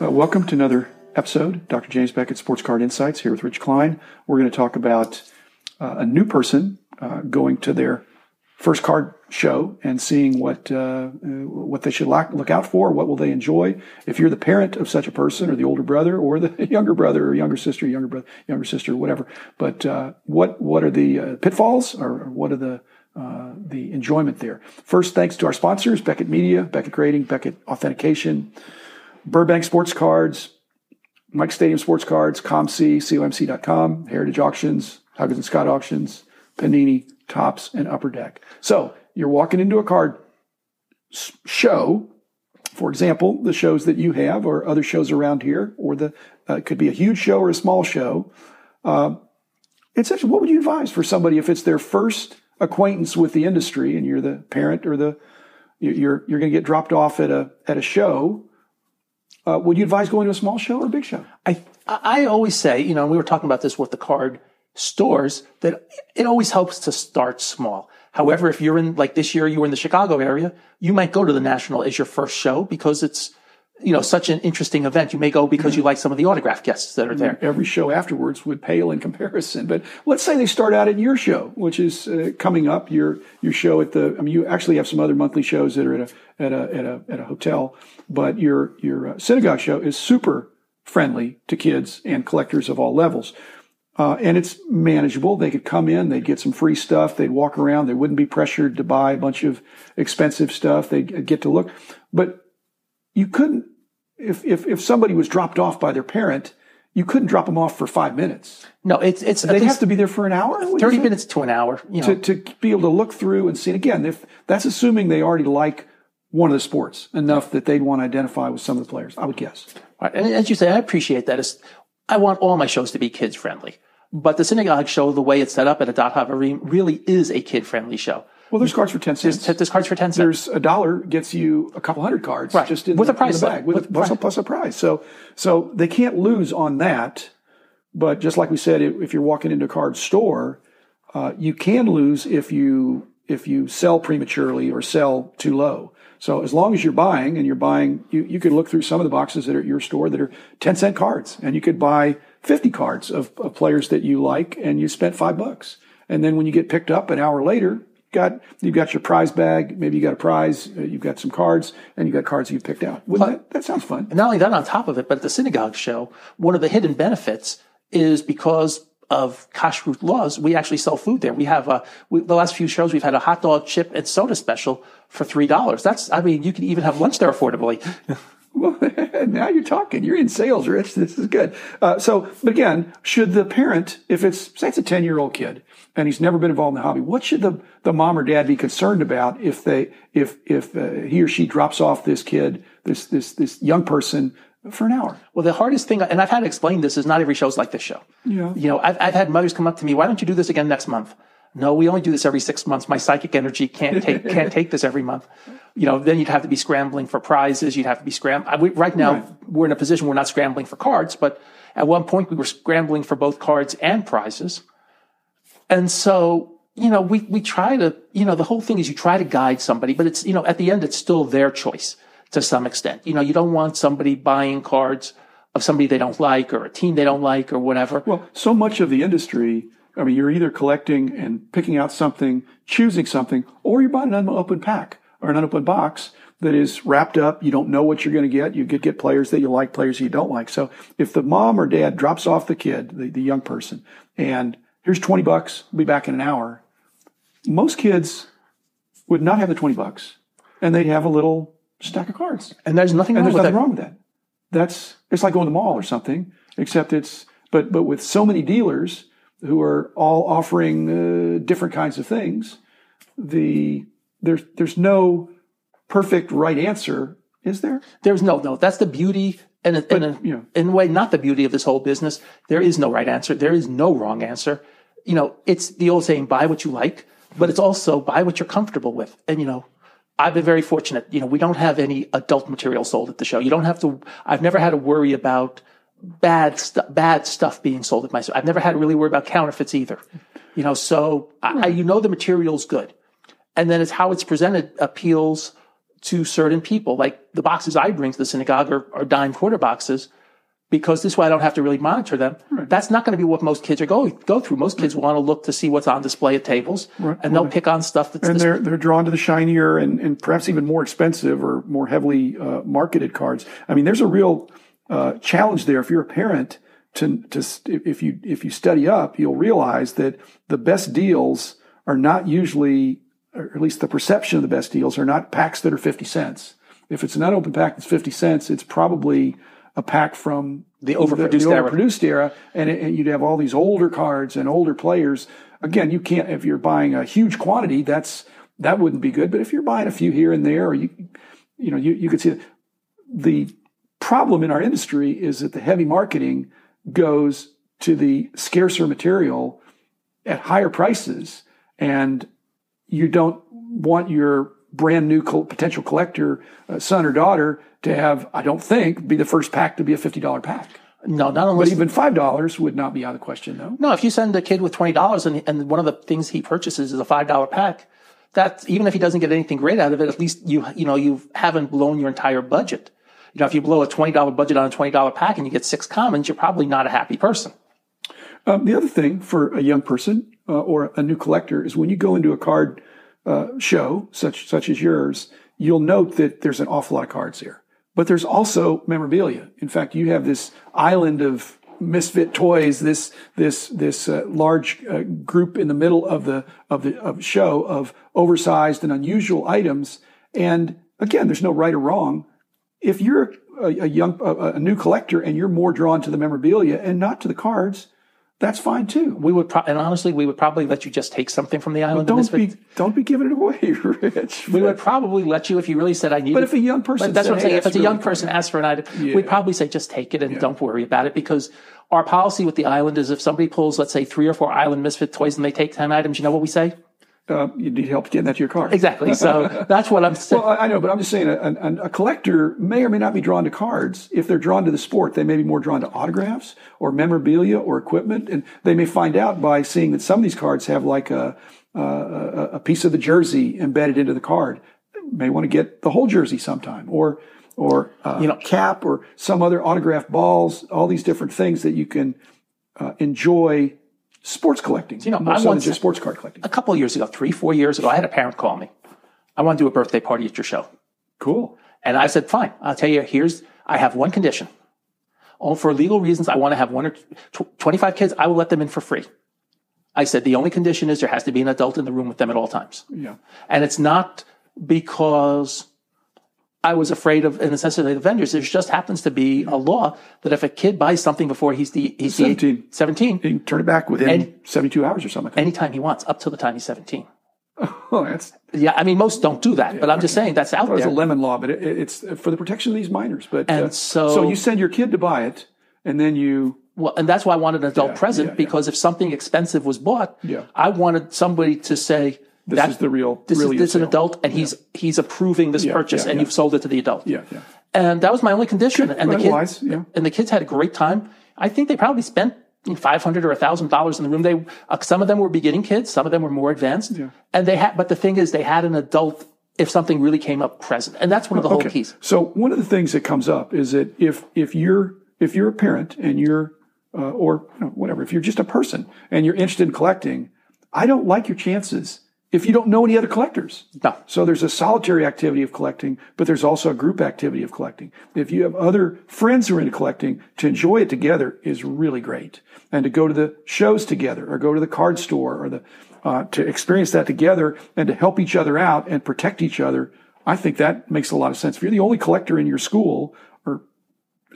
Uh, welcome to another episode, Dr. James Beckett Sports Card Insights here with Rich Klein. We're going to talk about uh, a new person uh, going to their first card show and seeing what uh, what they should look out for, what will they enjoy. If you're the parent of such a person, or the older brother, or the younger brother, or younger sister, younger brother, younger sister, whatever. But uh, what what are the uh, pitfalls, or what are the uh, the enjoyment there? First, thanks to our sponsors: Beckett Media, Beckett Grading, Beckett Authentication. Burbank Sports Cards, Mike Stadium Sports Cards, COMC, COMC.com, Heritage Auctions, Huggins and Scott Auctions, Panini, Topps, and Upper Deck. So you're walking into a card show. For example, the shows that you have, or other shows around here, or the uh, it could be a huge show or a small show. Uh, essentially, what would you advise for somebody if it's their first acquaintance with the industry, and you're the parent or the you're you're going to get dropped off at a at a show? Uh, would you advise going to a small show or a big show? I I always say, you know, and we were talking about this with the card stores that it always helps to start small. However, if you're in like this year, you were in the Chicago area, you might go to the National as your first show because it's you know such an interesting event. You may go because you like some of the autograph guests that are there. Every show afterwards would pale in comparison. But let's say they start out at your show, which is uh, coming up. Your your show at the. I mean, you actually have some other monthly shows that are at a at a at a at a hotel but your your uh, synagogue show is super friendly to kids and collectors of all levels. Uh, and it's manageable. They could come in, they'd get some free stuff, they'd walk around, they wouldn't be pressured to buy a bunch of expensive stuff, they'd get to look. But you couldn't, if, if, if somebody was dropped off by their parent, you couldn't drop them off for five minutes. No, it's, it's, they have to be there for an hour? 30 minutes to an hour, you know. to, to be able to look through and see. And again, if that's assuming they already like one of the sports enough that they'd want to identify with some of the players. I would guess. Right. And as you say, I appreciate that. It's, I want all my shows to be kids friendly. But the synagogue show, the way it's set up at a Dot Havarim, really is a kid friendly show. Well, there's cards for ten cents. There's, there's, cards for ten cents. There's a dollar gets you a couple hundred cards right. just in with the, a prize bag with, with a, plus, a, plus a prize. So so they can't lose on that. But just like we said, if you're walking into a card store, uh, you can lose if you if you sell prematurely or sell too low. So as long as you're buying and you're buying, you, you could look through some of the boxes that are at your store that are 10 cent cards and you could buy 50 cards of, of players that you like and you spent five bucks. And then when you get picked up an hour later, got you've got your prize bag. Maybe you got a prize. Uh, you've got some cards, and you've got cards you picked out. Wouldn't that, that sounds fun. And not only that, on top of it, but at the synagogue show, one of the hidden benefits is because of kashrut laws, we actually sell food there. We have a, we, the last few shows we've had a hot dog, chip, and soda special for three dollars. That's, I mean, you can even have lunch there affordably. Well, now you're talking. You're in sales, Rich. This is good. Uh, so, but again, should the parent, if it's say it's a ten year old kid and he's never been involved in the hobby, what should the the mom or dad be concerned about if they if if uh, he or she drops off this kid, this this this young person for an hour. Well, the hardest thing, and I've had to explain this, is not every show's like this show. Yeah. You know, I've, I've had mothers come up to me, why don't you do this again next month? No, we only do this every six months. My psychic energy can't take, can't take this every month. You know, then you'd have to be scrambling for prizes. You'd have to be scrambling. Right now, right. we're in a position we're not scrambling for cards, but at one point we were scrambling for both cards and prizes. And so, you know, we, we try to, you know, the whole thing is you try to guide somebody, but it's, you know, at the end, it's still their choice to some extent. You know, you don't want somebody buying cards of somebody they don't like or a team they don't like or whatever. Well, so much of the industry, I mean, you're either collecting and picking out something, choosing something, or you're buying an unopened pack or an unopened box that is wrapped up. You don't know what you're going to get. You get, get players that you like, players you don't like. So if the mom or dad drops off the kid, the, the young person, and here's 20 bucks, we'll be back in an hour. Most kids would not have the 20 bucks and they'd have a little stack of cards. And there's nothing wrong and there's with nothing that. wrong with that. That's it's like going to the mall or something, except it's but but with so many dealers who are all offering uh, different kinds of things, the there's there's no perfect right answer, is there? There's no no. That's the beauty. And, a, but, a, you know, in a way, not the beauty of this whole business. There is no right answer. There is no wrong answer. You know, it's the old saying, buy what you like, but it's also buy what you're comfortable with. And, you know, I've been very fortunate. You know, we don't have any adult material sold at the show. You don't have to, I've never had to worry about bad stuff, bad stuff being sold at my store. I've never had to really worry about counterfeits either. You know, so I, you know the material's good. And then it's how it's presented appeals to certain people. Like the boxes I bring to the synagogue are, are dime quarter boxes because this way I don't have to really monitor them. Right. That's not going to be what most kids are going go through. Most kids want to look to see what's on display at tables, right. and they'll pick on stuff that's and they're they're drawn to the shinier and, and perhaps even more expensive or more heavily uh, marketed cards. I mean, there's a real uh, challenge there if you're a parent to to if you if you study up, you'll realize that the best deals are not usually, or at least the perception of the best deals are not packs that are fifty cents. If it's an unopened pack that's fifty cents, it's probably a pack from the overproduced, the, the overproduced era, and, it, and, you'd have all these older cards and older players. Again, you can't if you're buying a huge quantity. That's that wouldn't be good. But if you're buying a few here and there, or you, you know, you you could see the problem in our industry is that the heavy marketing goes to the scarcer material at higher prices, and you don't want your brand new potential collector, uh, son or daughter, to have, I don't think, be the first pack to be a $50 pack. No, not unless. But even five dollars would not be out of the question, though. No, if you send a kid with twenty dollars and, and one of the things he purchases is a five dollar pack, that even if he doesn't get anything great out of it, at least you you know you haven't blown your entire budget. You know, if you blow a twenty dollar budget on a twenty dollar pack and you get six commons, you're probably not a happy person. Um, the other thing for a young person uh, or a new collector is when you go into a card uh, show such such as yours, you'll note that there's an awful lot of cards here, but there's also memorabilia. In fact, you have this island of misfit toys, this this this uh, large uh, group in the middle of the of the of show of oversized and unusual items. And again, there's no right or wrong. If you're a, a young a, a new collector and you're more drawn to the memorabilia and not to the cards, that's fine too. We would, pro- and honestly, we would probably let you just take something from the island. Well, don't be, don't be giving it away, Rich. We would probably let you if you really said I need. But if a young person, that's said, what I'm saying. Hey, if it's a young person asks for an item, yeah. we'd probably say just take it and yeah. don't worry about it because our policy with the island is if somebody pulls, let's say, three or four island misfit toys and they take ten items, you know what we say? Uh, you need help getting that to your car. Exactly. So that's what I'm saying. Well, I know, but I'm just saying a, a, a, collector may or may not be drawn to cards. If they're drawn to the sport, they may be more drawn to autographs or memorabilia or equipment. And they may find out by seeing that some of these cards have like a, a, a piece of the jersey embedded into the card. They may want to get the whole jersey sometime or, or, uh, you know, cap or some other autographed balls, all these different things that you can uh, enjoy sports collecting. You know, more I so just sports card collecting. A couple of years ago, three, four years ago, I had a parent call me. I want to do a birthday party at your show. Cool. And I said, fine. I'll tell you. Here's I have one condition. Oh, for legal reasons, I want to have one or tw- 25 kids. I will let them in for free. I said the only condition is there has to be an adult in the room with them at all times. Yeah. And it's not because I was afraid of in the necessity of the vendors. There just happens to be a law that if a kid buys something before he's the he's 17, the 17 he can turn it back within and, 72 hours or something. Anytime he wants, up till the time he's 17. Oh, that's yeah. I mean, most don't do that, yeah, but I'm just saying that's out there. It's a lemon law, but it, it's for the protection of these minors. But and uh, so, so you send your kid to buy it, and then you well, and that's why I wanted an adult yeah, present yeah, because if something expensive was bought, yeah. I wanted somebody to say, this is the real. This really is this an adult, and yeah. he's he's approving this yeah, purchase, yeah, and you've sold it to the adult. Yeah, yeah. And that was my only condition. Good. And the kids, yeah. and the kids had a great time. I think they probably spent five hundred or thousand dollars in the room. They uh, some of them were beginning kids, some of them were more advanced, yeah. and they had. But the thing is, they had an adult if something really came up present, and that's one of the okay. whole keys. So one of the things that comes up is that if if you're if you're a parent and you're uh, or you know, whatever, if you're just a person and you're interested in collecting, I don't like your chances if you don't know any other collectors. No. So there's a solitary activity of collecting, but there's also a group activity of collecting. If you have other friends who are into collecting, to enjoy it together is really great. And to go to the shows together or go to the card store or the, uh, to experience that together and to help each other out and protect each other, I think that makes a lot of sense. If you're the only collector in your school or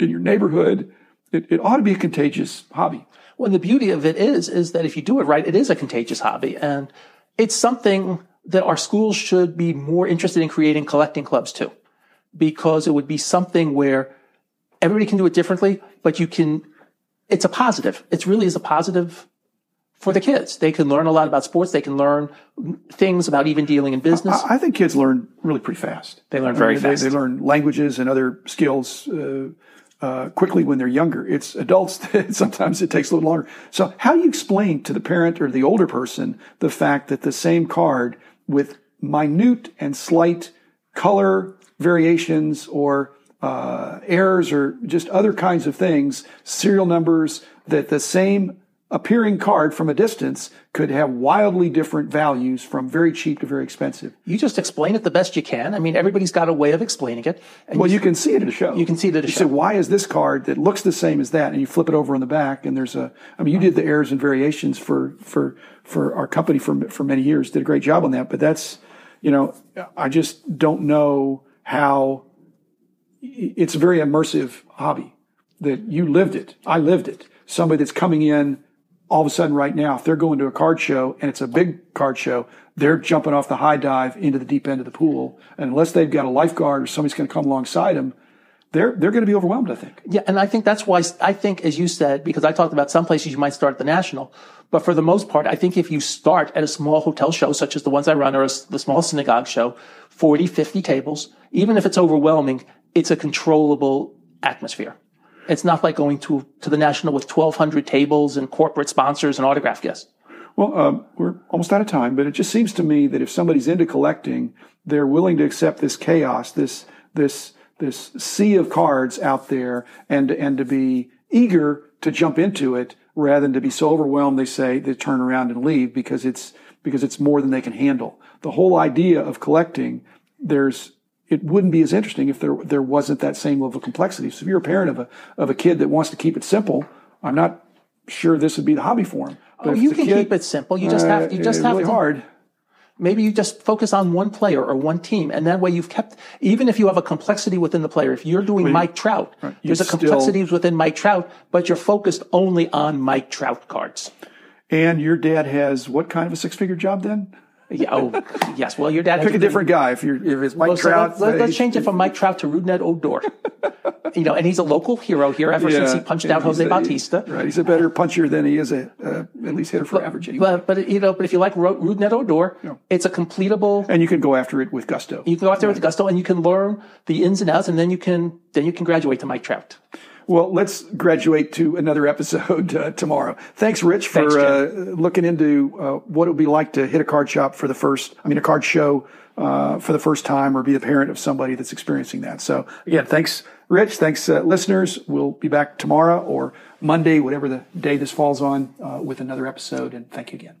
in your neighborhood, it, it ought to be a contagious hobby. Well, the beauty of it is, is that if you do it right, it is a contagious hobby. And it's something that our schools should be more interested in creating collecting clubs too, because it would be something where everybody can do it differently, but you can, it's a positive. It really is a positive for the kids. They can learn a lot about sports. They can learn things about even dealing in business. I, I think kids learn really pretty fast. They learn very I mean, fast. They, they, learn languages and other skills. Uh, uh, quickly when they're younger. It's adults that sometimes it takes a little longer. So how do you explain to the parent or the older person the fact that the same card with minute and slight color variations or uh, errors or just other kinds of things, serial numbers that the same appearing card from a distance could have wildly different values from very cheap to very expensive. You just explain it the best you can. I mean, everybody's got a way of explaining it. well, you, you, can see it at a show. You can see it at a you show. Say, why is this card that looks the same as that? And you flip it over on the back, and there's a. I mean, you did the errors and variations for for for our company for for many years. Did a great job on that. But that's, you know, I just don't know how. It's a very immersive hobby that you lived it. I lived it. Somebody that's coming in all of a sudden right now, if they're going to a card show and it's a big card show, they're jumping off the high dive into the deep end of the pool. And unless they've got a lifeguard or somebody's going to come alongside them, they're they're going to be overwhelmed. I think. Yeah, and I think that's why I think, as you said, because I talked about some places you might start at the national, but for the most part, I think if you start at a small hotel show, such as the ones I run, or a, the small synagogue show, 40, 50 tables, even if it's overwhelming, it's a controllable atmosphere. It's not like going to, to the national with 1,200 tables and corporate sponsors and autograph guests. Well, um, we're almost out of time, but it just seems to me that if somebody's into collecting, they're willing to accept this chaos, this this this sea of cards out there, and and to be eager to jump into it rather than to be so overwhelmed they say they turn around and leave because it's because it's more than they can handle. The whole idea of collecting, there's it wouldn't be as interesting if there there wasn't that same level of complexity. So if you're a parent of a of a kid that wants to keep it simple, I'm not sure this would be the hobby for him. But oh, you can kid, keep it simple. You just have you just uh, have really to, hard. Maybe you just focus on one player or one team, and that way you've kept. Even if you have a complexity within the player, if you're doing Mike Trout, right, there's a complexity still, within Mike Trout, but you're focused only on Mike Trout cards. And your dad has what kind of a six figure job then? Yeah, oh, yes. Well, your dad pick a different guy. If you're if it's Mike well, Trout, so let's, let's, change it from Mike Trout to Rougned Odor. you know, and he's a local hero here ever yeah, since he punched out Jose a, Bautista. Right, he's a better puncher than he is a uh, at least hitter for but, average. Anyway. But but you know, but if you like Rougned Odor, yeah. it's a completable, and you can go after it with gusto. You can go after right. it with gusto, and you can learn the ins and outs, and then you can then you can graduate to Mike Trout. Well, let's graduate to another episode uh, tomorrow. Thanks, Rich, for Thanks, uh, looking into uh, what it would be like to hit a card shop for the first, I mean, a card show uh, for the first time or be the parent of somebody that's experiencing that. So, again, thanks, Rich. Thanks, uh, listeners. We'll be back tomorrow or Monday, whatever the day this falls on, uh, with another episode. And thank you again.